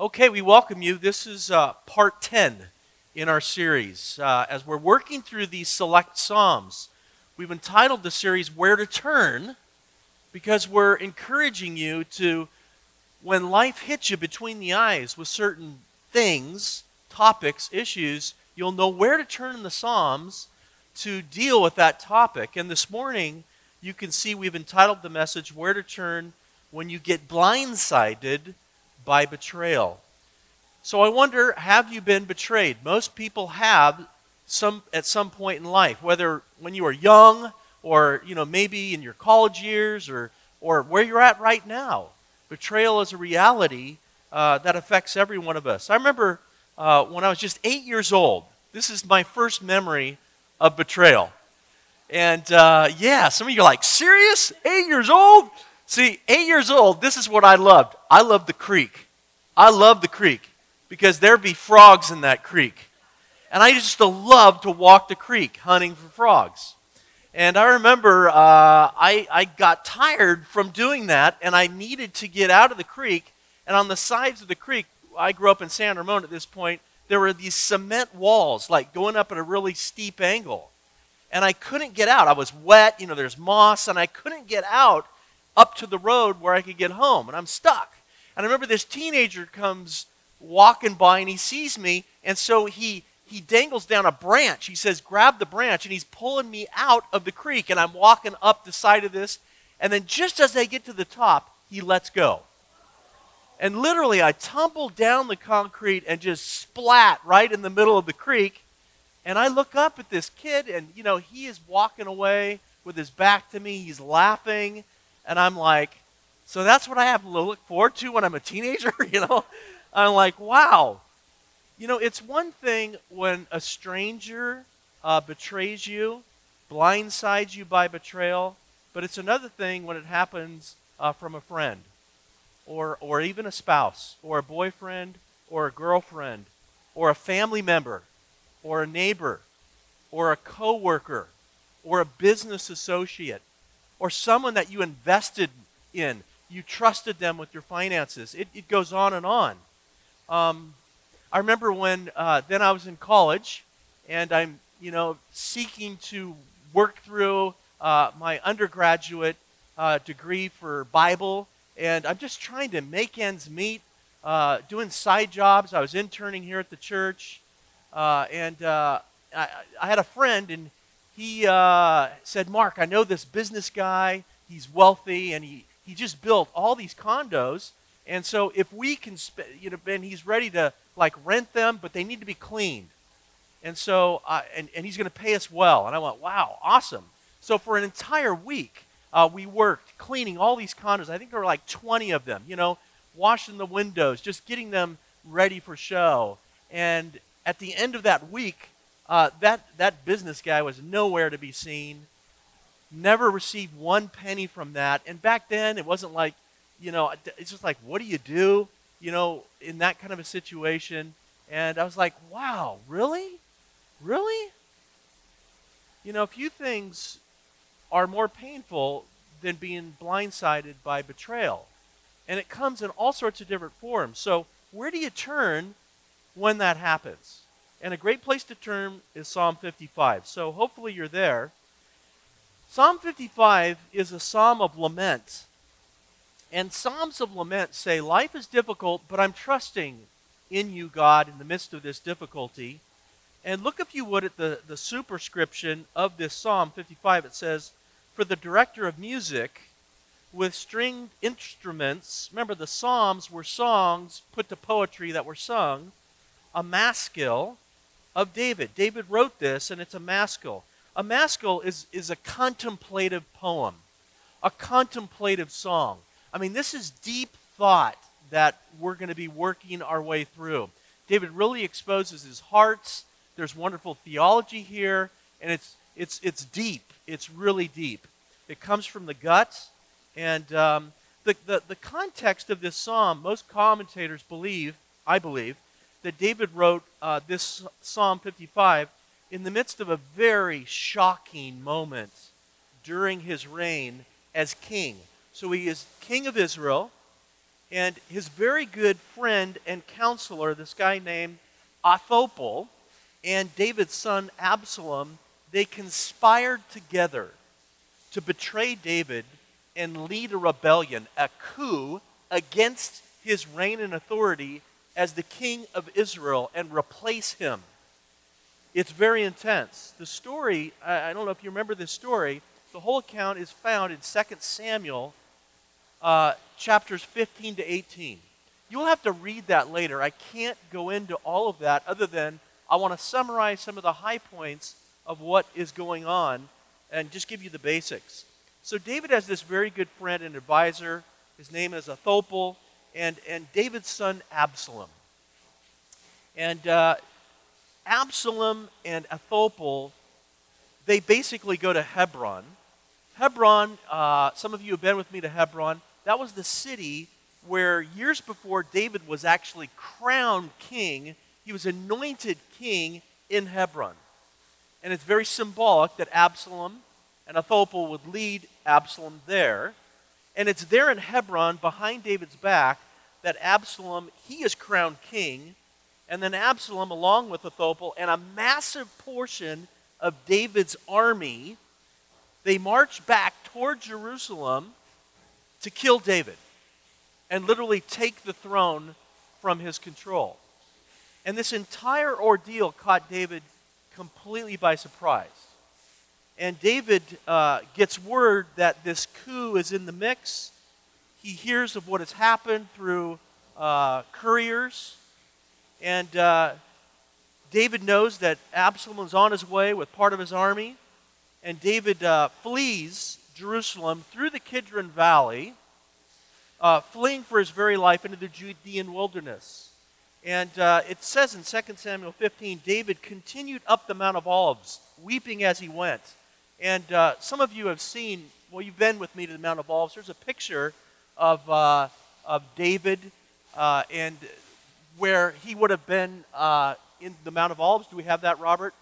Okay, we welcome you. This is uh, part 10 in our series. Uh, as we're working through these select Psalms, we've entitled the series Where to Turn because we're encouraging you to, when life hits you between the eyes with certain things, topics, issues, you'll know where to turn in the Psalms to deal with that topic. And this morning, you can see we've entitled the message Where to Turn When You Get Blindsided by betrayal. So I wonder, have you been betrayed? Most people have some at some point in life, whether when you were young or you know maybe in your college years or or where you're at right now. Betrayal is a reality uh, that affects every one of us. I remember uh, when I was just eight years old. This is my first memory of betrayal. And uh, yeah, some of you are like, serious? Eight years old? See, eight years old, this is what I loved. I loved the creek. I loved the creek because there'd be frogs in that creek. And I used to love to walk the creek hunting for frogs. And I remember uh, I, I got tired from doing that and I needed to get out of the creek. And on the sides of the creek, I grew up in San Ramon at this point, there were these cement walls, like going up at a really steep angle. And I couldn't get out. I was wet, you know, there's moss, and I couldn't get out up to the road where I could get home, and I'm stuck. And I remember this teenager comes walking by and he sees me, and so he he dangles down a branch. He says, "Grab the branch," and he's pulling me out of the creek, and I'm walking up the side of this, and then just as I get to the top, he lets go. And literally, I tumble down the concrete and just splat right in the middle of the creek. And I look up at this kid, and you know, he is walking away with his back to me. He's laughing, and I'm like, so that's what I have to look forward to when I'm a teenager, you know? I'm like, wow. You know, it's one thing when a stranger uh, betrays you, blindsides you by betrayal, but it's another thing when it happens uh, from a friend or, or even a spouse or a boyfriend or a girlfriend or a family member or a neighbor or a coworker or a business associate or someone that you invested in. You trusted them with your finances. It, it goes on and on. Um, I remember when uh, then I was in college and I'm, you know, seeking to work through uh, my undergraduate uh, degree for Bible, and I'm just trying to make ends meet, uh, doing side jobs. I was interning here at the church, uh, and uh, I, I, had a friend, and he uh, said, Mark, I know this business guy. He's wealthy, and he, he just built all these condos. And so if we can, sp- you know, and he's ready to like rent them, but they need to be cleaned. And so, uh, and, and he's going to pay us well. And I went, wow, awesome. So for an entire week, uh, we worked cleaning all these condos. I think there were like 20 of them, you know, washing the windows, just getting them ready for show. And at the end of that week, uh, that, that business guy was nowhere to be seen. Never received one penny from that. And back then, it wasn't like, you know, it's just like, what do you do, you know, in that kind of a situation? And I was like, wow, really? Really? You know, a few things are more painful than being blindsided by betrayal. And it comes in all sorts of different forms. So, where do you turn when that happens? And a great place to turn is Psalm 55. So hopefully you're there. Psalm 55 is a psalm of lament. And psalms of lament say, Life is difficult, but I'm trusting in you, God, in the midst of this difficulty. And look, if you would, at the, the superscription of this Psalm 55. It says, For the director of music with stringed instruments. Remember, the Psalms were songs put to poetry that were sung. A maskil of David. David wrote this, and it's a maskil. A maskil is, is a contemplative poem, a contemplative song. I mean, this is deep thought that we're going to be working our way through. David really exposes his hearts. There's wonderful theology here, and it's, it's, it's deep. It's really deep. It comes from the guts, and um, the, the, the context of this psalm, most commentators believe, I believe, that David wrote uh, this Psalm 55 in the midst of a very shocking moment during his reign as king. So he is king of Israel, And his very good friend and counselor, this guy named Ahithophel, and David's son Absalom, they conspired together to betray David and lead a rebellion, a coup against his reign and authority as the king of Israel and replace him. It's very intense. The story, I don't know if you remember this story, the whole account is found in 2 Samuel uh, chapters 15 to 18. You'll have to read that later. I can't go into all of that other than I want to summarize some of the high points of what is going on and just give you the basics. So David has this very good friend and advisor. His name is Ahithophel, and, and David's son Absalom. And uh, Absalom and Ahithophel, they basically go to Hebron. Hebron, uh, some of you have been with me to Hebron. That was the city where years before David was actually crowned king. He was anointed king in Hebron. And it's very symbolic that Absalom and Ahithophel would lead Absalom there. And it's there in Hebron, behind David's back, that Absalom, he is crowned king. And then Absalom, along with Ahithophel and a massive portion of David's army, they march back toward Jerusalem to kill David and literally take the throne from his control. And this entire ordeal caught David completely by surprise. And David uh, gets word that this coup is in the mix. He hears of what has happened through uh, couriers. And uh, David knows that Absalom is on his way with part of his army. And David uh, flees Jerusalem through the Kidron Valley, uh, fleeing for his very life into the Judean wilderness. And uh, it says in 2 Samuel 15 David continued up the Mount of Olives, weeping as he went. And uh, some of you have seen, well, you've been with me to the Mount of Olives. There's a picture of, uh, of David uh, and where he would have been uh, in the Mount of Olives. Do we have that, Robert?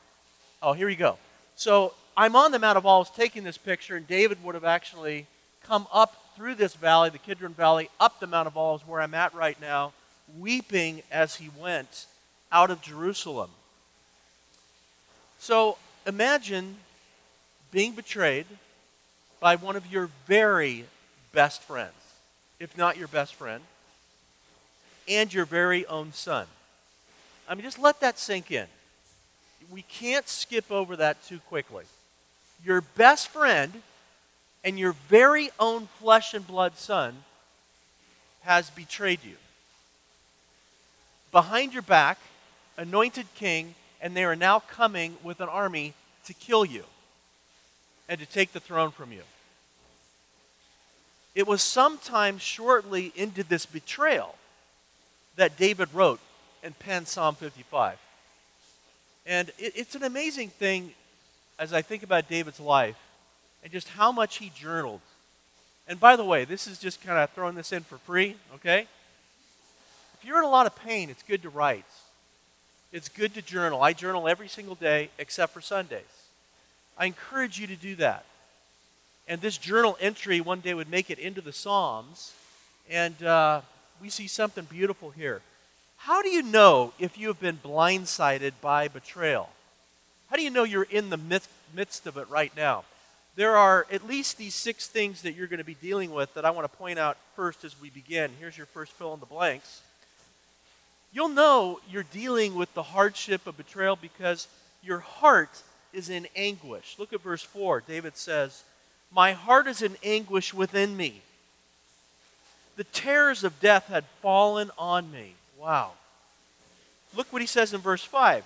Oh, here you go. So I'm on the Mount of Olives taking this picture, and David would have actually come up through this valley, the Kidron Valley, up the Mount of Olives, where I'm at right now, weeping as he went out of Jerusalem. So imagine being betrayed by one of your very best friends, if not your best friend, and your very own son. I mean, just let that sink in. We can't skip over that too quickly. Your best friend and your very own flesh and blood son has betrayed you. Behind your back, anointed king, and they are now coming with an army to kill you and to take the throne from you. It was sometime shortly into this betrayal that David wrote and penned Psalm 55. And it, it's an amazing thing as I think about David's life and just how much he journaled. And by the way, this is just kind of throwing this in for free, okay? If you're in a lot of pain, it's good to write. It's good to journal. I journal every single day except for Sundays. I encourage you to do that. And this journal entry one day would make it into the Psalms. And uh, we see something beautiful here. How do you know if you have been blindsided by betrayal? How do you know you're in the midst of it right now? There are at least these six things that you're going to be dealing with that I want to point out first as we begin. Here's your first fill in the blanks. You'll know you're dealing with the hardship of betrayal because your heart is in anguish. Look at verse 4. David says, My heart is in anguish within me. The terrors of death had fallen on me. Wow. Look what he says in verse 5.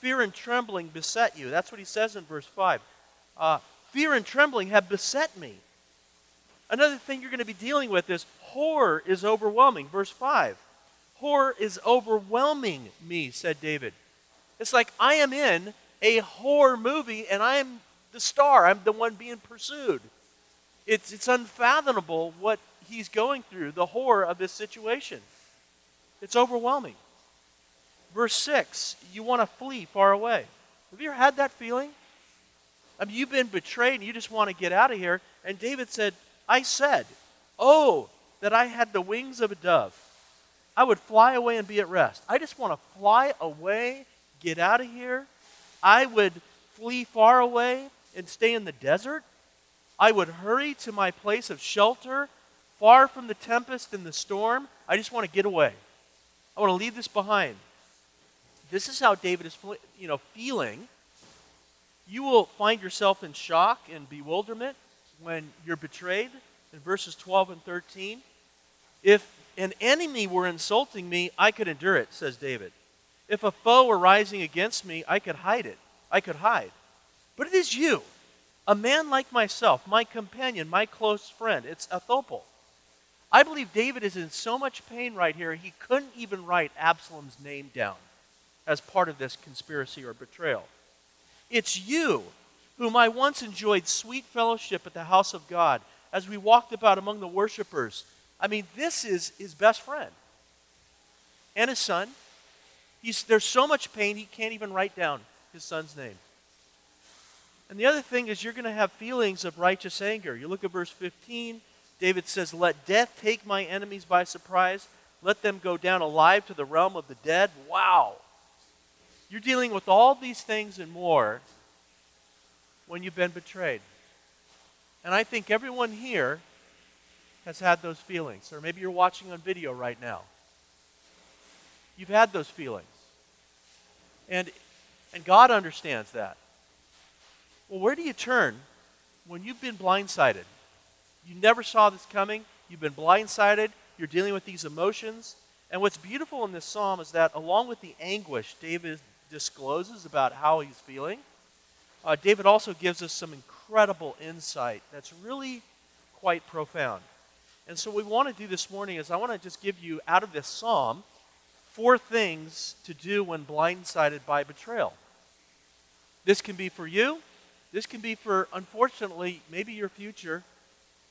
Fear and trembling beset you. That's what he says in verse 5. Uh, Fear and trembling have beset me. Another thing you're going to be dealing with is horror is overwhelming. Verse 5. Horror is overwhelming me, said David. It's like I am in a horror movie and I'm the star. I'm the one being pursued. It's, it's unfathomable what he's going through, the horror of this situation. It's overwhelming. Verse 6 you want to flee far away. Have you ever had that feeling? I mean, you've been betrayed and you just want to get out of here. And David said, I said, Oh, that I had the wings of a dove. I would fly away and be at rest. I just want to fly away, get out of here. I would flee far away and stay in the desert. I would hurry to my place of shelter, far from the tempest and the storm. I just want to get away. I want to leave this behind. This is how David is you know, feeling. You will find yourself in shock and bewilderment when you're betrayed in verses 12 and 13. If an enemy were insulting me, I could endure it, says David. If a foe were rising against me, I could hide it. I could hide. But it is you, a man like myself, my companion, my close friend. It's Ahithophel. I believe David is in so much pain right here, he couldn't even write Absalom's name down as part of this conspiracy or betrayal. It's you, whom I once enjoyed sweet fellowship at the house of God as we walked about among the worshipers. I mean, this is his best friend and his son. He's, there's so much pain, he can't even write down his son's name. And the other thing is, you're going to have feelings of righteous anger. You look at verse 15. David says, Let death take my enemies by surprise. Let them go down alive to the realm of the dead. Wow. You're dealing with all these things and more when you've been betrayed. And I think everyone here has had those feelings. Or maybe you're watching on video right now. You've had those feelings. And, and God understands that. Well, where do you turn when you've been blindsided? You never saw this coming. You've been blindsided. You're dealing with these emotions. And what's beautiful in this psalm is that, along with the anguish David discloses about how he's feeling, uh, David also gives us some incredible insight that's really quite profound. And so, what we want to do this morning is I want to just give you, out of this psalm, four things to do when blindsided by betrayal. This can be for you, this can be for, unfortunately, maybe your future,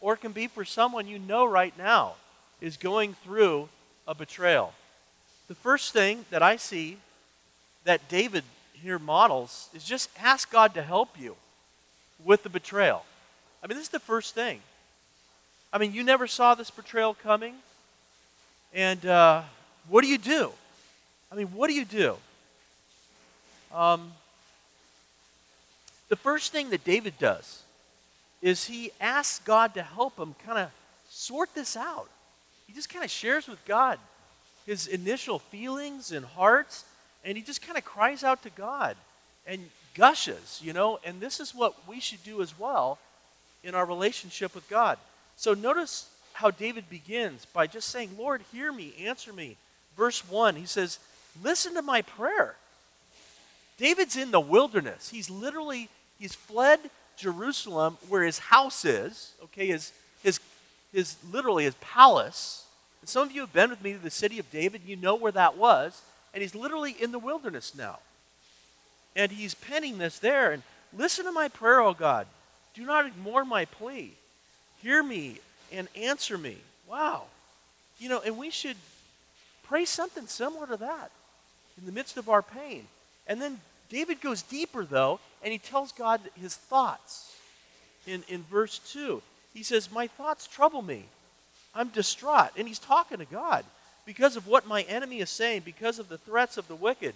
or it can be for someone you know right now is going through a betrayal. The first thing that I see that David here models is just ask God to help you with the betrayal. I mean, this is the first thing. I mean, you never saw this betrayal coming. And uh, what do you do? I mean, what do you do? Um, the first thing that David does is he asks God to help him kind of sort this out. He just kind of shares with God his initial feelings and hearts, and he just kind of cries out to God and gushes, you know, and this is what we should do as well in our relationship with God. So notice how David begins by just saying, Lord, hear me, answer me. Verse 1, he says, Listen to my prayer. David's in the wilderness. He's literally, he's fled Jerusalem where his house is, okay, his, his, his literally his palace. And some of you have been with me to the city of David, you know where that was. And he's literally in the wilderness now. And he's penning this there. And listen to my prayer, O God. Do not ignore my plea. Hear me and answer me. Wow. You know, and we should pray something similar to that in the midst of our pain. And then David goes deeper, though, and he tells God his thoughts. In, in verse 2, he says, My thoughts trouble me. I'm distraught. And he's talking to God because of what my enemy is saying, because of the threats of the wicked.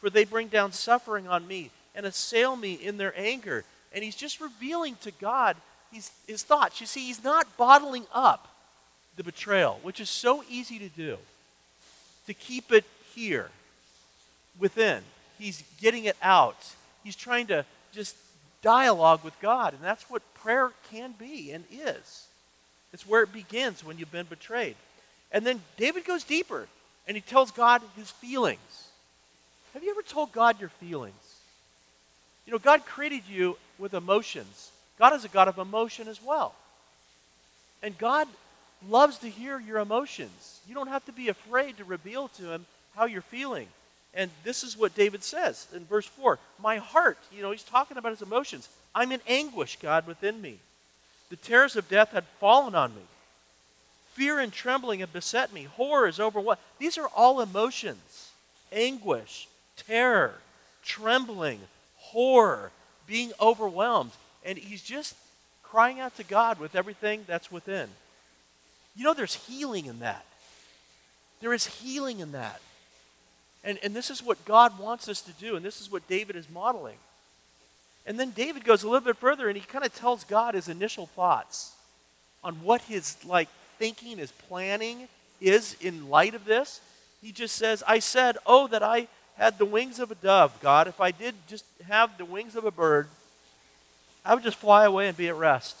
For they bring down suffering on me and assail me in their anger. And he's just revealing to God his, his thoughts. You see, he's not bottling up the betrayal, which is so easy to do, to keep it here within. He's getting it out. He's trying to just dialogue with God. And that's what prayer can be and is. It's where it begins when you've been betrayed. And then David goes deeper and he tells God his feelings. Have you ever told God your feelings? You know, God created you with emotions. God is a God of emotion as well. And God loves to hear your emotions. You don't have to be afraid to reveal to him how you're feeling. And this is what David says in verse 4 My heart, you know, he's talking about his emotions. I'm in anguish, God, within me. The terrors of death had fallen on me. Fear and trembling have beset me. Horror is overwhelmed. These are all emotions anguish, terror, trembling, horror, being overwhelmed. And he's just crying out to God with everything that's within. You know, there's healing in that. There is healing in that. And, and this is what God wants us to do, and this is what David is modeling. And then David goes a little bit further and he kind of tells God his initial thoughts on what his like thinking, his planning is in light of this. He just says, I said, Oh, that I had the wings of a dove, God. If I did just have the wings of a bird, I would just fly away and be at rest.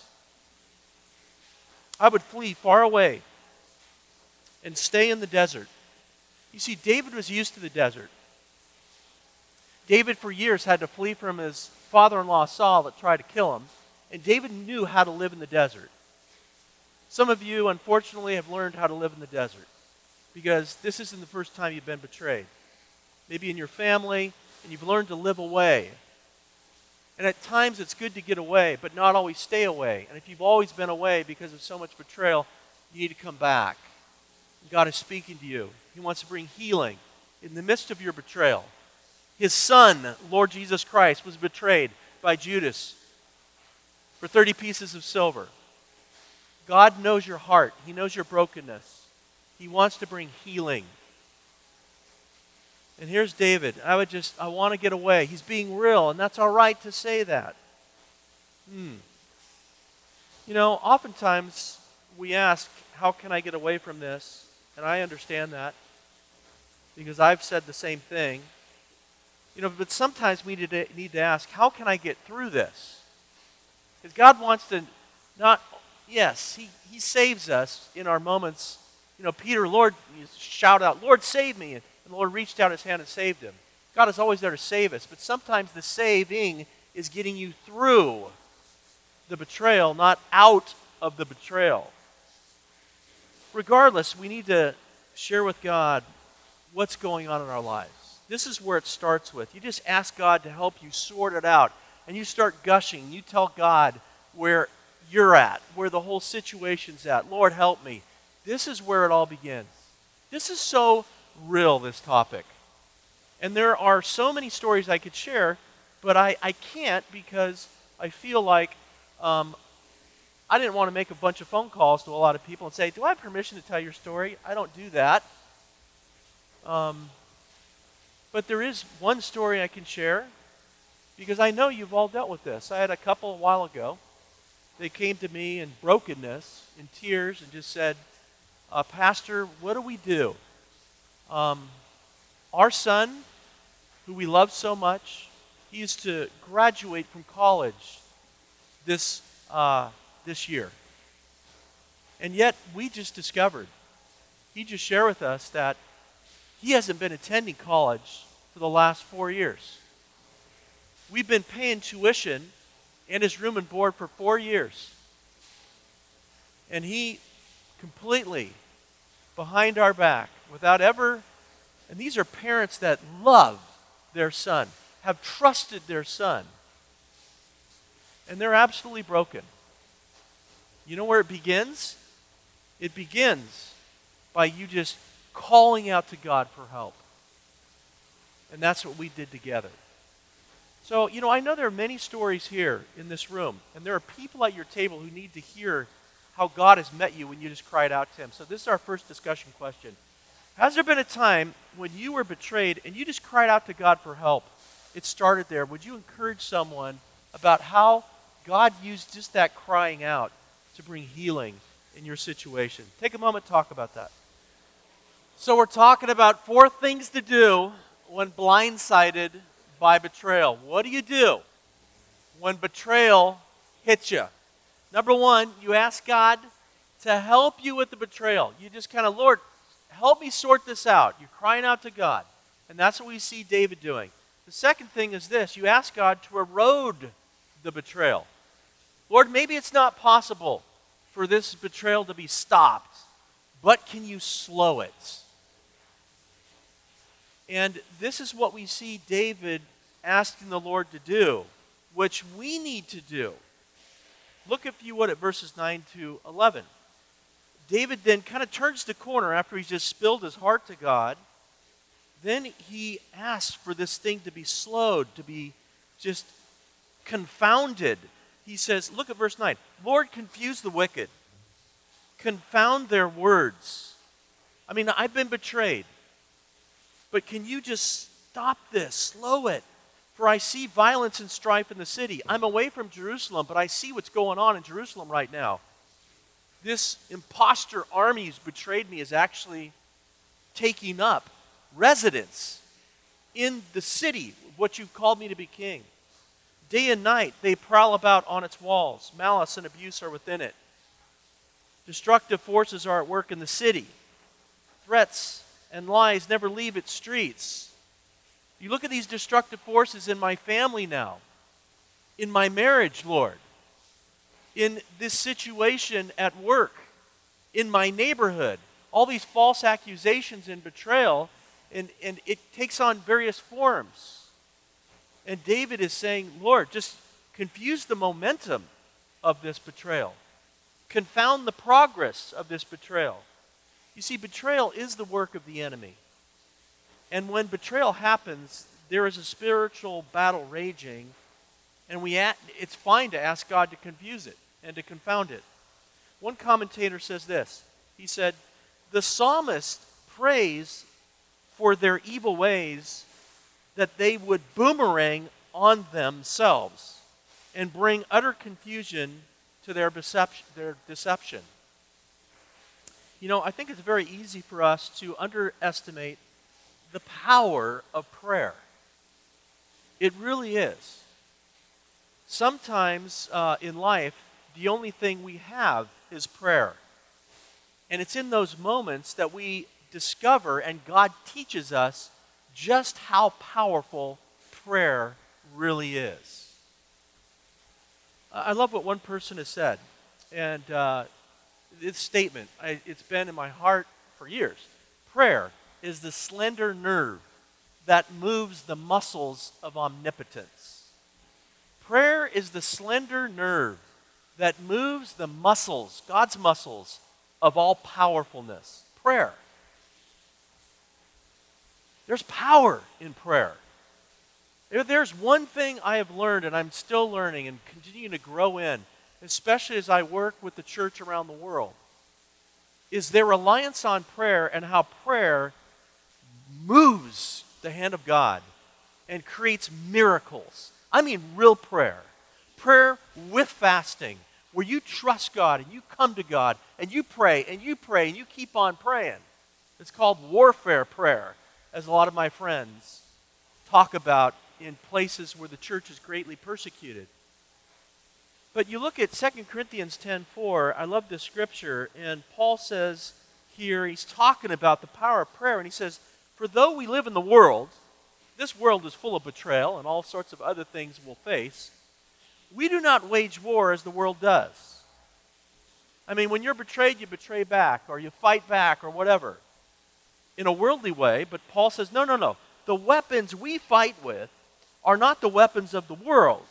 I would flee far away and stay in the desert. You see, David was used to the desert. David, for years, had to flee from his father in law, Saul, that tried to kill him. And David knew how to live in the desert. Some of you, unfortunately, have learned how to live in the desert because this isn't the first time you've been betrayed. Maybe in your family, and you've learned to live away. And at times it's good to get away, but not always stay away. And if you've always been away because of so much betrayal, you need to come back. God is speaking to you. He wants to bring healing in the midst of your betrayal. His son, Lord Jesus Christ, was betrayed by Judas for 30 pieces of silver. God knows your heart, He knows your brokenness. He wants to bring healing. And here's David. I would just, I want to get away. He's being real, and that's all right to say that. Hmm. You know, oftentimes we ask, how can I get away from this? And I understand that because I've said the same thing. You know, but sometimes we need to, ask, how can I get through this? Because God wants to not, yes, he, he saves us in our moments. You know, Peter, Lord, shout out, Lord, save me. And the Lord reached out his hand and saved him. God is always there to save us, but sometimes the saving is getting you through the betrayal, not out of the betrayal. Regardless, we need to share with God what's going on in our lives. This is where it starts with. You just ask God to help you sort it out. And you start gushing. You tell God where you're at, where the whole situation's at. Lord, help me. This is where it all begins. This is so real, this topic. And there are so many stories I could share, but I, I can't because I feel like um, I didn't want to make a bunch of phone calls to a lot of people and say, Do I have permission to tell your story? I don't do that. Um, but there is one story I can share because I know you've all dealt with this. I had a couple a while ago. They came to me in brokenness, in tears, and just said, uh, Pastor, what do we do? Um, our son, who we love so much, he is to graduate from college this, uh, this year. And yet, we just discovered, he just shared with us that he hasn't been attending college for the last four years. We've been paying tuition and his room and board for four years. And he completely, behind our back, without ever, and these are parents that love their son, have trusted their son, and they're absolutely broken. You know where it begins? It begins by you just calling out to God for help. And that's what we did together. So, you know, I know there are many stories here in this room, and there are people at your table who need to hear how God has met you when you just cried out to Him. So, this is our first discussion question. Has there been a time when you were betrayed and you just cried out to God for help? It started there. Would you encourage someone about how God used just that crying out to bring healing in your situation? Take a moment talk about that. So, we're talking about four things to do when blindsided by betrayal. What do you do when betrayal hits you? Number one, you ask God to help you with the betrayal. You just kind of, Lord, help me sort this out. You're crying out to God. And that's what we see David doing. The second thing is this you ask God to erode the betrayal. Lord, maybe it's not possible for this betrayal to be stopped, but can you slow it? And this is what we see David asking the Lord to do, which we need to do. Look, if you would, at verses 9 to 11. David then kind of turns the corner after he's just spilled his heart to God. Then he asks for this thing to be slowed, to be just confounded. He says, Look at verse 9 Lord, confuse the wicked, confound their words. I mean, I've been betrayed. But can you just stop this? Slow it. For I see violence and strife in the city. I'm away from Jerusalem, but I see what's going on in Jerusalem right now. This impostor army who's betrayed me is actually taking up residence in the city, what you've called me to be king. Day and night they prowl about on its walls. Malice and abuse are within it. Destructive forces are at work in the city. Threats and lies never leave its streets. You look at these destructive forces in my family now, in my marriage, Lord, in this situation at work, in my neighborhood, all these false accusations and betrayal, and, and it takes on various forms. And David is saying, Lord, just confuse the momentum of this betrayal, confound the progress of this betrayal. You see, betrayal is the work of the enemy. And when betrayal happens, there is a spiritual battle raging, and we it's fine to ask God to confuse it and to confound it. One commentator says this He said, The psalmist prays for their evil ways that they would boomerang on themselves and bring utter confusion to their deception. Their deception. You know, I think it's very easy for us to underestimate the power of prayer. It really is. Sometimes uh, in life, the only thing we have is prayer. And it's in those moments that we discover and God teaches us just how powerful prayer really is. I love what one person has said. And uh, this statement, I, it's been in my heart for years. Prayer is the slender nerve that moves the muscles of omnipotence. Prayer is the slender nerve that moves the muscles, God's muscles, of all powerfulness. Prayer. There's power in prayer. If there's one thing I have learned and I'm still learning and continuing to grow in, especially as I work with the church around the world, is their reliance on prayer and how prayer moves the hand of God and creates miracles. I mean, real prayer. Prayer with fasting, where you trust God and you come to God and you pray and you pray and you keep on praying. It's called warfare prayer, as a lot of my friends talk about in places where the church is greatly persecuted. But you look at 2 Corinthians 10:4, I love this scripture, and Paul says here, he's talking about the power of prayer, and he says, For though we live in the world, this world is full of betrayal and all sorts of other things we'll face, we do not wage war as the world does. I mean, when you're betrayed, you betray back, or you fight back, or whatever, in a worldly way, but Paul says, no, no, no. The weapons we fight with are not the weapons of the world.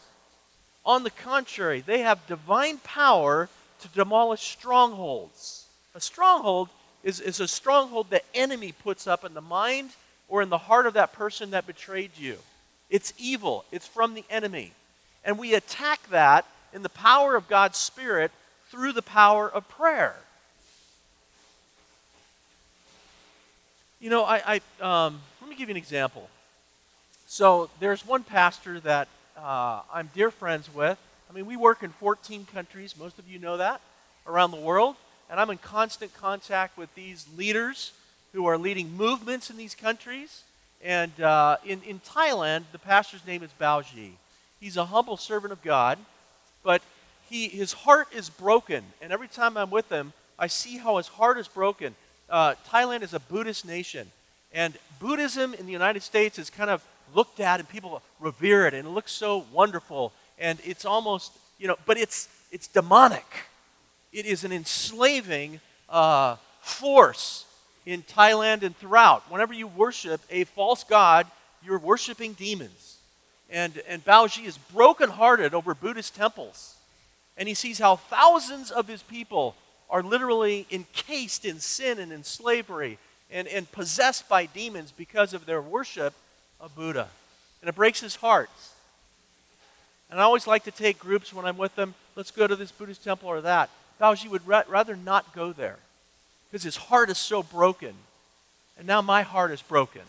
On the contrary, they have divine power to demolish strongholds. A stronghold is, is a stronghold the enemy puts up in the mind or in the heart of that person that betrayed you. It's evil, it's from the enemy. And we attack that in the power of God's Spirit through the power of prayer. You know, I, I um, let me give you an example. So there's one pastor that uh, I'm dear friends with. I mean, we work in 14 countries. Most of you know that around the world, and I'm in constant contact with these leaders who are leading movements in these countries. And uh, in, in Thailand, the pastor's name is Baoji. He's a humble servant of God, but he, his heart is broken. And every time I'm with him, I see how his heart is broken. Uh, Thailand is a Buddhist nation. And Buddhism in the United States is kind of looked at and people revere it and it looks so wonderful. And it's almost, you know, but it's, it's demonic. It is an enslaving uh, force in Thailand and throughout. Whenever you worship a false god, you're worshiping demons. And, and Baoji is brokenhearted over Buddhist temples. And he sees how thousands of his people are literally encased in sin and in slavery and, and possessed by demons because of their worship of Buddha. And it breaks his heart. And I always like to take groups when I'm with them, let's go to this Buddhist temple or that. Bauji would ra- rather not go there because his heart is so broken. And now my heart is broken.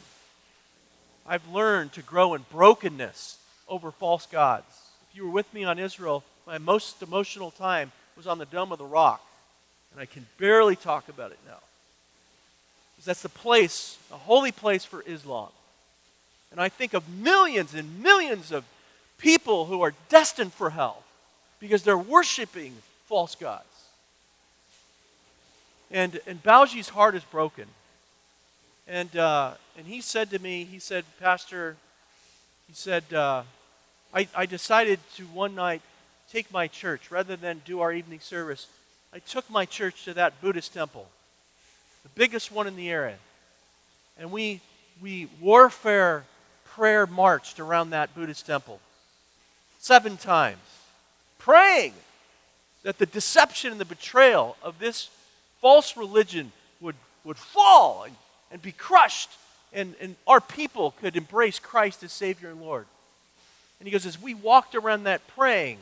I've learned to grow in brokenness over false gods. If you were with me on Israel, my most emotional time was on the Dome of the Rock. And I can barely talk about it now. Because that's the place, the holy place for Islam. And I think of millions and millions of people who are destined for hell because they're worshiping false gods. And, and Bauji's heart is broken. And, uh, and he said to me, he said, Pastor, he said, uh, I, I decided to one night take my church, rather than do our evening service, I took my church to that Buddhist temple, the biggest one in the area. And we, we warfare prayer marched around that Buddhist temple seven times, praying that the deception and the betrayal of this false religion would, would fall and, and be crushed, and, and our people could embrace Christ as Savior and Lord. And he goes, as we walked around that praying,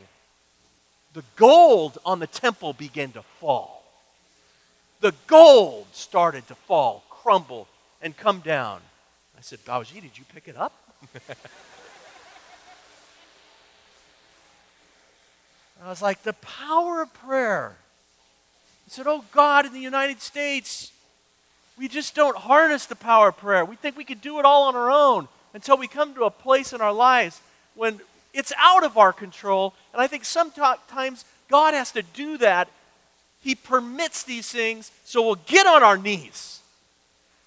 the gold on the temple began to fall. The gold started to fall, crumble, and come down. I said, Bauji, did you pick it up? I was like, the power of prayer. I said, Oh God, in the United States, we just don't harness the power of prayer. We think we can do it all on our own until we come to a place in our lives when it's out of our control. And I think sometimes God has to do that. He permits these things so we'll get on our knees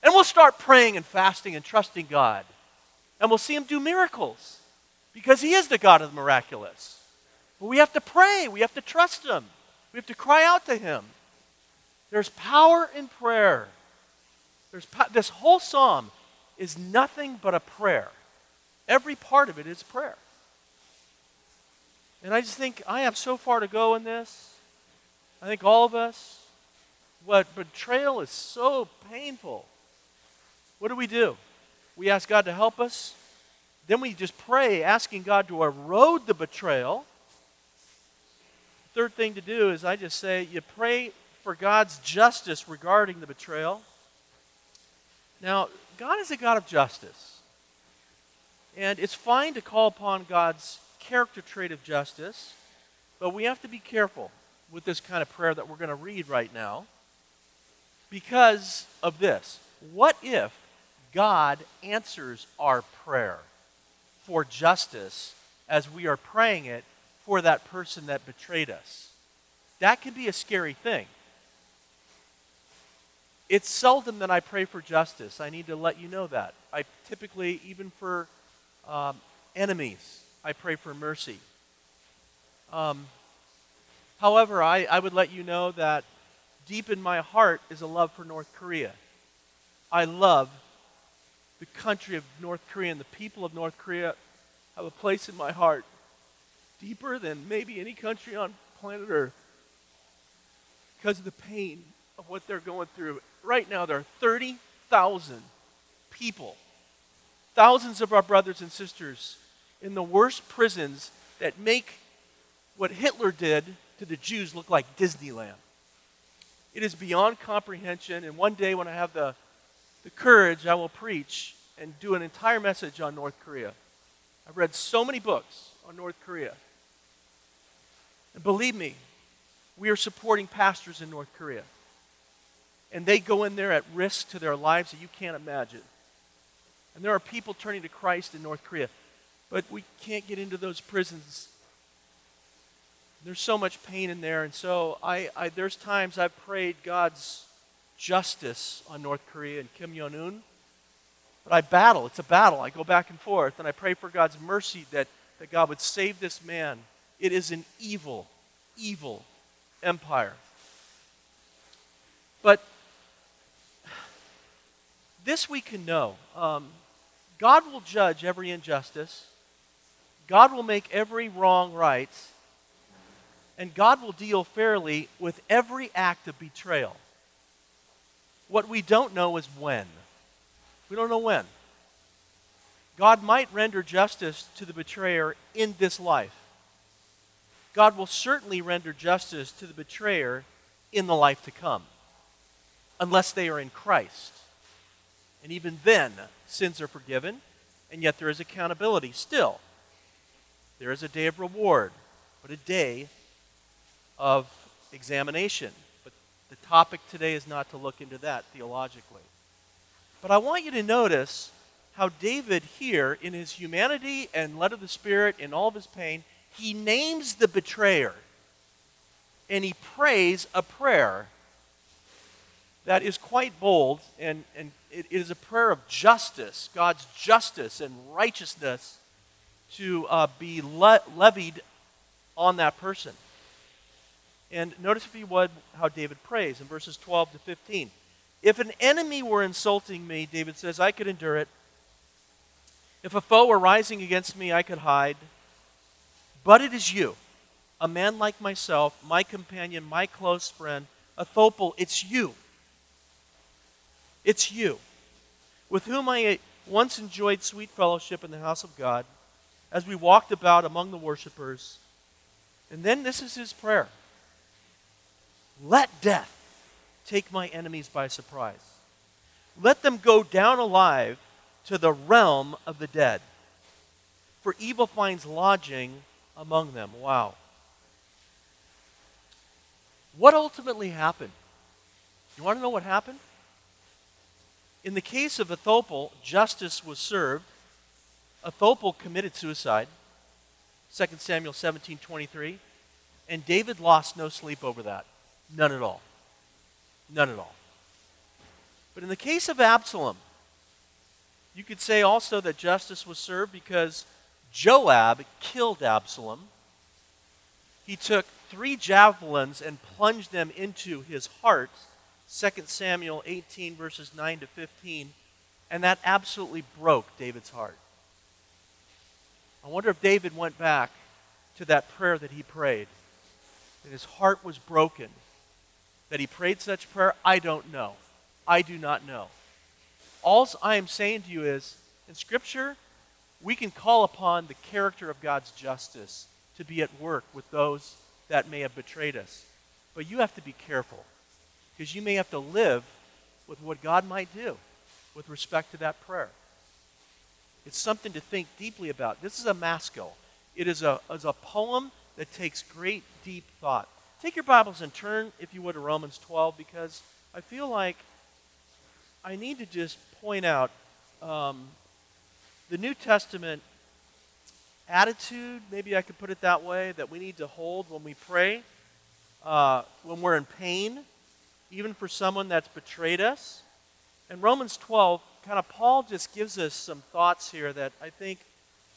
and we'll start praying and fasting and trusting God. And we'll see Him do miracles because He is the God of the miraculous. But we have to pray, we have to trust Him, we have to cry out to Him. There's power in prayer. There's this whole psalm is nothing but a prayer. Every part of it is prayer. And I just think I have so far to go in this. I think all of us, what betrayal is so painful. What do we do? We ask God to help us. Then we just pray, asking God to erode the betrayal. Third thing to do is I just say you pray for God's justice regarding the betrayal. Now, God is a God of justice. And it's fine to call upon God's character trait of justice, but we have to be careful with this kind of prayer that we're going to read right now because of this. What if God answers our prayer for justice as we are praying it for that person that betrayed us? That can be a scary thing. It's seldom that I pray for justice. I need to let you know that. I typically, even for um, enemies, I pray for mercy. Um, however, I, I would let you know that deep in my heart is a love for North Korea. I love the country of North Korea and the people of North Korea have a place in my heart deeper than maybe any country on planet Earth because of the pain of what they're going through. Right now, there are 30,000 people, thousands of our brothers and sisters in the worst prisons that make what Hitler did to the Jews look like Disneyland. It is beyond comprehension, and one day when I have the, the courage, I will preach and do an entire message on North Korea. I've read so many books on North Korea. And believe me, we are supporting pastors in North Korea. And they go in there at risk to their lives that you can't imagine. And there are people turning to Christ in North Korea. But we can't get into those prisons. There's so much pain in there. And so I, I there's times I've prayed God's justice on North Korea and Kim Jong un. But I battle. It's a battle. I go back and forth. And I pray for God's mercy that, that God would save this man. It is an evil, evil empire. But this we can know um, God will judge every injustice. God will make every wrong right, and God will deal fairly with every act of betrayal. What we don't know is when. We don't know when. God might render justice to the betrayer in this life. God will certainly render justice to the betrayer in the life to come, unless they are in Christ. And even then, sins are forgiven, and yet there is accountability still. There is a day of reward, but a day of examination. But the topic today is not to look into that theologically. But I want you to notice how David here, in his humanity and led of the Spirit, in all of his pain, he names the betrayer. And he prays a prayer that is quite bold, and, and it is a prayer of justice, God's justice and righteousness to uh, be le- levied on that person. And notice, if you would, how David prays in verses 12 to 15. If an enemy were insulting me, David says, I could endure it. If a foe were rising against me, I could hide. But it is you, a man like myself, my companion, my close friend, Ahithophel, it's you. It's you, with whom I once enjoyed sweet fellowship in the house of God, as we walked about among the worshippers. And then this is his prayer Let death take my enemies by surprise. Let them go down alive to the realm of the dead. For evil finds lodging among them. Wow. What ultimately happened? You want to know what happened? In the case of Ahithophel, justice was served. Ahithophel committed suicide. 2 Samuel 17 23. And David lost no sleep over that. None at all. None at all. But in the case of Absalom, you could say also that justice was served because Joab killed Absalom. He took three javelins and plunged them into his heart, 2 Samuel 18, verses 9 to 15, and that absolutely broke David's heart. I wonder if David went back to that prayer that he prayed, that his heart was broken, that he prayed such prayer. I don't know. I do not know. All I am saying to you is, in Scripture, we can call upon the character of God's justice to be at work with those that may have betrayed us. But you have to be careful because you may have to live with what God might do with respect to that prayer. It's something to think deeply about. This is a maskil. It is a, is a poem that takes great, deep thought. Take your Bibles and turn, if you would, to Romans 12 because I feel like I need to just point out um, the New Testament attitude, maybe I could put it that way, that we need to hold when we pray, uh, when we're in pain, even for someone that's betrayed us. In Romans 12, kind of Paul just gives us some thoughts here that I think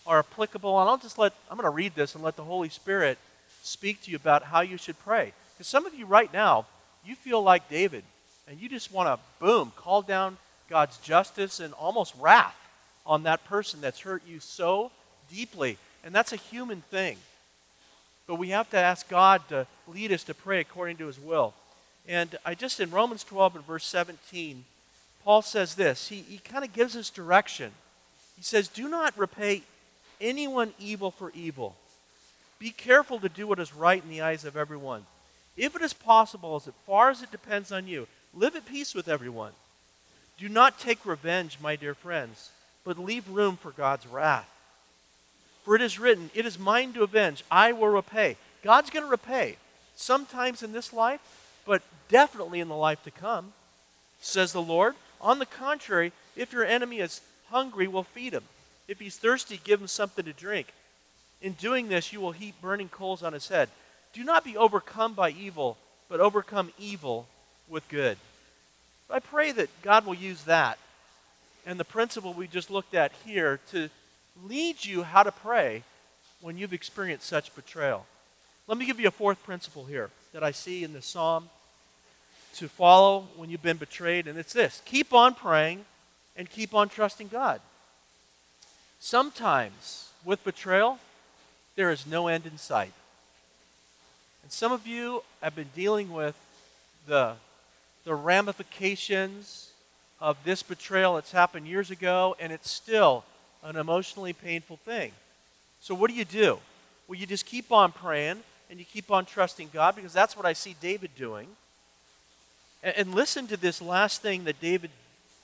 are applicable. And I'll just let, I'm going to read this and let the Holy Spirit speak to you about how you should pray. Because some of you right now, you feel like David, and you just want to, boom, call down God's justice and almost wrath on that person that's hurt you so deeply. And that's a human thing. But we have to ask God to lead us to pray according to his will. And I just, in Romans 12 and verse 17, Paul says this. He, he kind of gives us direction. He says, Do not repay anyone evil for evil. Be careful to do what is right in the eyes of everyone. If it is possible, as far as it depends on you, live at peace with everyone. Do not take revenge, my dear friends but leave room for God's wrath. For it is written, It is mine to avenge, I will repay. God's going to repay, sometimes in this life, but definitely in the life to come, says the Lord. On the contrary, if your enemy is hungry, we'll feed him. If he's thirsty, give him something to drink. In doing this, you will heap burning coals on his head. Do not be overcome by evil, but overcome evil with good. I pray that God will use that and the principle we just looked at here to lead you how to pray when you've experienced such betrayal. Let me give you a fourth principle here that I see in the psalm to follow when you've been betrayed, and it's this keep on praying and keep on trusting God. Sometimes with betrayal, there is no end in sight. And some of you have been dealing with the, the ramifications of this betrayal that's happened years ago, and it's still an emotionally painful thing. So, what do you do? Well, you just keep on praying and you keep on trusting God because that's what I see David doing. And, and listen to this last thing that David,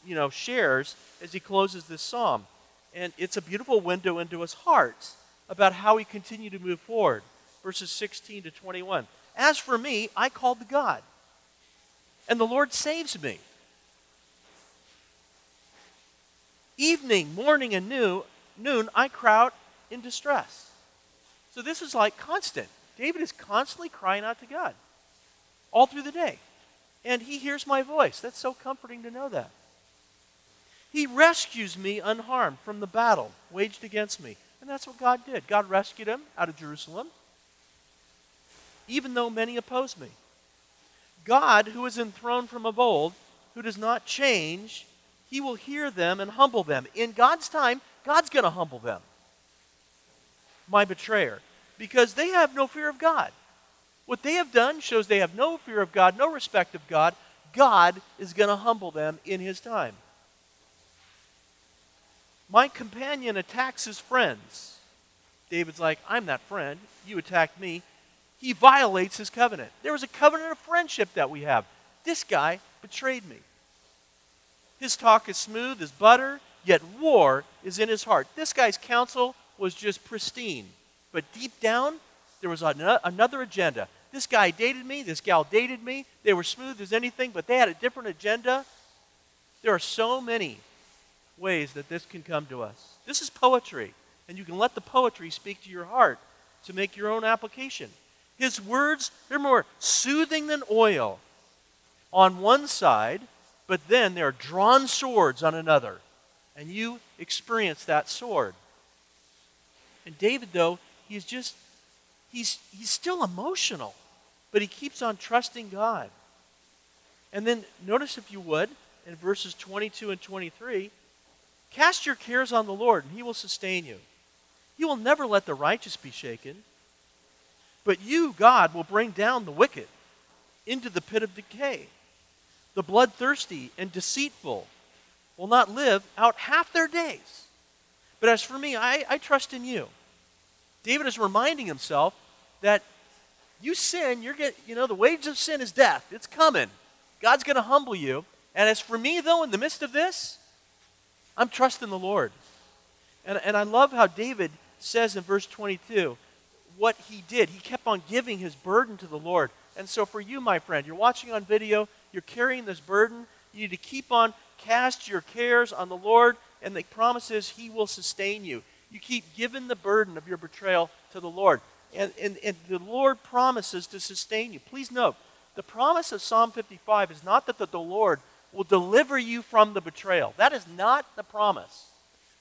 you know, shares as he closes this psalm. And it's a beautiful window into his heart about how he continued to move forward. Verses 16 to 21. As for me, I called to God, and the Lord saves me. Evening, morning, and noon, noon I out in distress. So this is like constant. David is constantly crying out to God all through the day. And he hears my voice. That's so comforting to know that. He rescues me unharmed from the battle waged against me. And that's what God did. God rescued him out of Jerusalem, even though many opposed me. God, who is enthroned from of old, who does not change, he will hear them and humble them. In God's time, God's going to humble them. My betrayer. Because they have no fear of God. What they have done shows they have no fear of God, no respect of God. God is going to humble them in his time. My companion attacks his friends. David's like, I'm that friend. You attacked me. He violates his covenant. There was a covenant of friendship that we have. This guy betrayed me. His talk is smooth as butter, yet war is in his heart. This guy's counsel was just pristine. But deep down, there was another agenda. This guy dated me, this gal dated me. They were smooth as anything, but they had a different agenda. There are so many ways that this can come to us. This is poetry, and you can let the poetry speak to your heart to make your own application. His words, they're more soothing than oil on one side, but then they're drawn swords on another. And you experience that sword. And David, though, he is just he's, he's still emotional, but he keeps on trusting God. And then notice, if you would, in verses 22 and 23 cast your cares on the Lord, and he will sustain you. He will never let the righteous be shaken. But you, God, will bring down the wicked into the pit of decay. The bloodthirsty and deceitful will not live out half their days. But as for me, I, I trust in you. David is reminding himself that you sin, you're get, you know, the wage of sin is death. It's coming. God's going to humble you. And as for me, though, in the midst of this, I'm trusting the Lord. And, and I love how David says in verse 22 what he did. He kept on giving his burden to the Lord. And so for you, my friend, you're watching on video, you're carrying this burden. You need to keep on cast your cares on the Lord, and the promises he will sustain you. You keep giving the burden of your betrayal to the Lord and, and, and the Lord promises to sustain you. Please note, the promise of Psalm 55 is not that the, the Lord will deliver you from the betrayal. That is not the promise.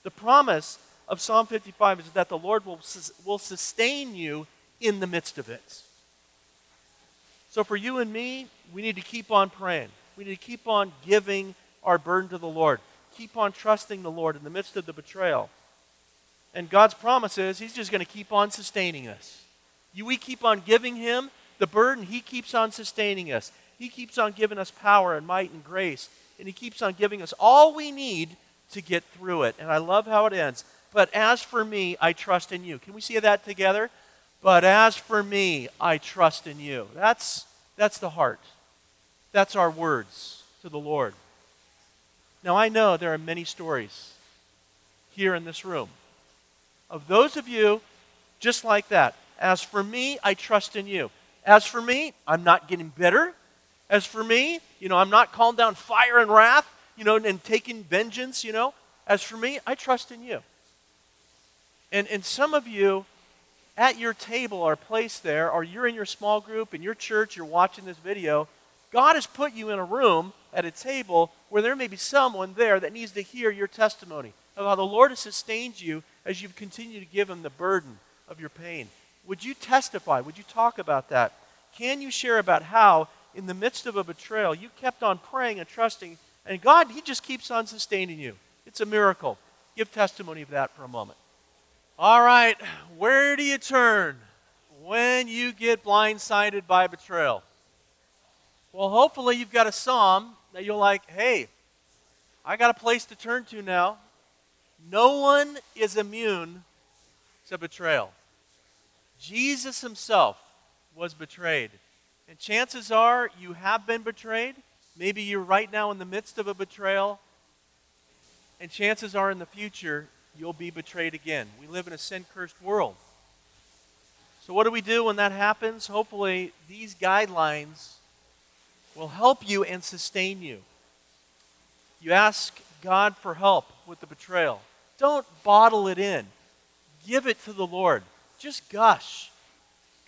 The promise of Psalm 55 is that the Lord will, will sustain you in the midst of it. So for you and me, we need to keep on praying. We need to keep on giving our burden to the Lord. Keep on trusting the Lord in the midst of the betrayal. And God's promise is He's just going to keep on sustaining us. We keep on giving Him the burden, He keeps on sustaining us. He keeps on giving us power and might and grace. And He keeps on giving us all we need to get through it. And I love how it ends. But as for me, I trust in you. Can we see that together? But as for me, I trust in you. That's, that's the heart. That's our words to the Lord. Now, I know there are many stories here in this room of those of you just like that. As for me, I trust in you. As for me, I'm not getting bitter. As for me, you know, I'm not calling down fire and wrath, you know, and taking vengeance, you know. As for me, I trust in you. And, and some of you at your table are placed there, or you're in your small group in your church, you're watching this video. God has put you in a room at a table where there may be someone there that needs to hear your testimony of how the Lord has sustained you as you've continued to give him the burden of your pain. Would you testify? Would you talk about that? Can you share about how, in the midst of a betrayal, you kept on praying and trusting, and God, He just keeps on sustaining you? It's a miracle. Give testimony of that for a moment. All right, where do you turn when you get blindsided by betrayal? Well, hopefully, you've got a psalm that you're like, hey, I got a place to turn to now. No one is immune to betrayal. Jesus himself was betrayed. And chances are you have been betrayed. Maybe you're right now in the midst of a betrayal, and chances are in the future you'll be betrayed again. We live in a sin cursed world. So, what do we do when that happens? Hopefully, these guidelines will help you and sustain you. You ask God for help with the betrayal. Don't bottle it in, give it to the Lord. Just gush.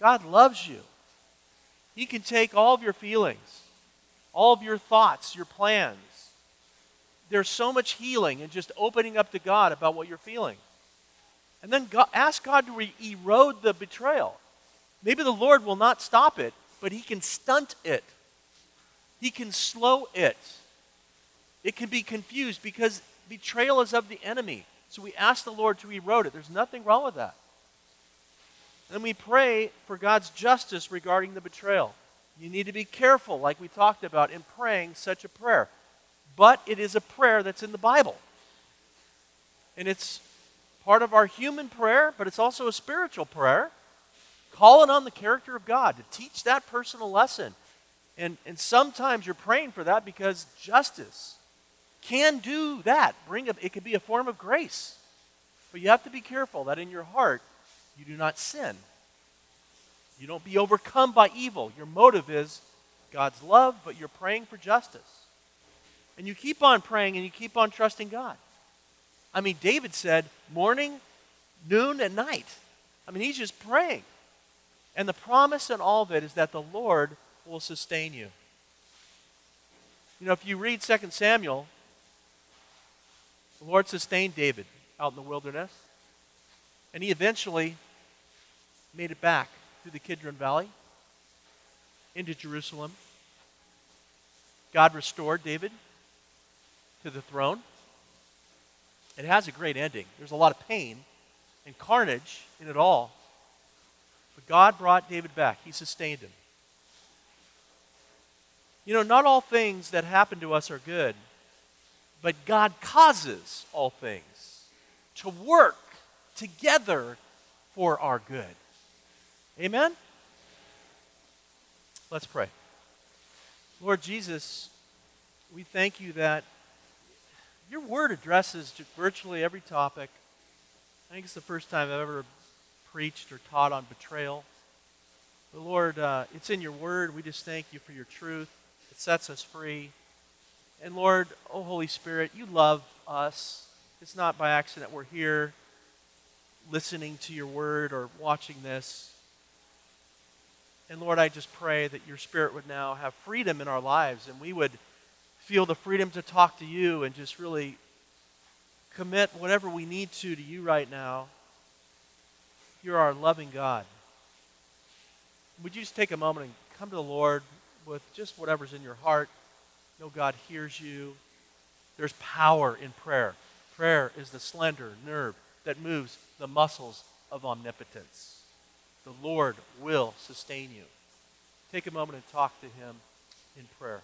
God loves you. He can take all of your feelings, all of your thoughts, your plans. There's so much healing in just opening up to God about what you're feeling. And then God, ask God to re- erode the betrayal. Maybe the Lord will not stop it, but He can stunt it. He can slow it. It can be confused because betrayal is of the enemy. So we ask the Lord to erode it. There's nothing wrong with that. And we pray for God's justice regarding the betrayal. You need to be careful, like we talked about, in praying such a prayer. But it is a prayer that's in the Bible. And it's part of our human prayer, but it's also a spiritual prayer, calling on the character of God to teach that person a lesson. And, and sometimes you're praying for that because justice can do that. Bring a, it can be a form of grace. But you have to be careful that in your heart you do not sin. You don't be overcome by evil. Your motive is God's love, but you're praying for justice. And you keep on praying and you keep on trusting God. I mean, David said morning, noon, and night. I mean, he's just praying. And the promise in all of it is that the Lord will sustain you. You know, if you read 2 Samuel, the Lord sustained David out in the wilderness. And he eventually made it back through the Kidron Valley into Jerusalem. God restored David to the throne. It has a great ending. There's a lot of pain and carnage in it all. But God brought David back, He sustained him. You know, not all things that happen to us are good, but God causes all things to work together for our good. Amen? Let's pray. Lord Jesus, we thank you that your word addresses virtually every topic. I think it's the first time I've ever preached or taught on betrayal. But Lord, uh, it's in your word. We just thank you for your truth. It sets us free. And Lord, oh Holy Spirit, you love us. It's not by accident we're here listening to your word or watching this. And Lord, I just pray that your spirit would now have freedom in our lives and we would feel the freedom to talk to you and just really commit whatever we need to to you right now. You're our loving God. Would you just take a moment and come to the Lord with just whatever's in your heart? Know God hears you. There's power in prayer. Prayer is the slender nerve that moves the muscles of omnipotence. The Lord will sustain you. Take a moment and talk to Him in prayer.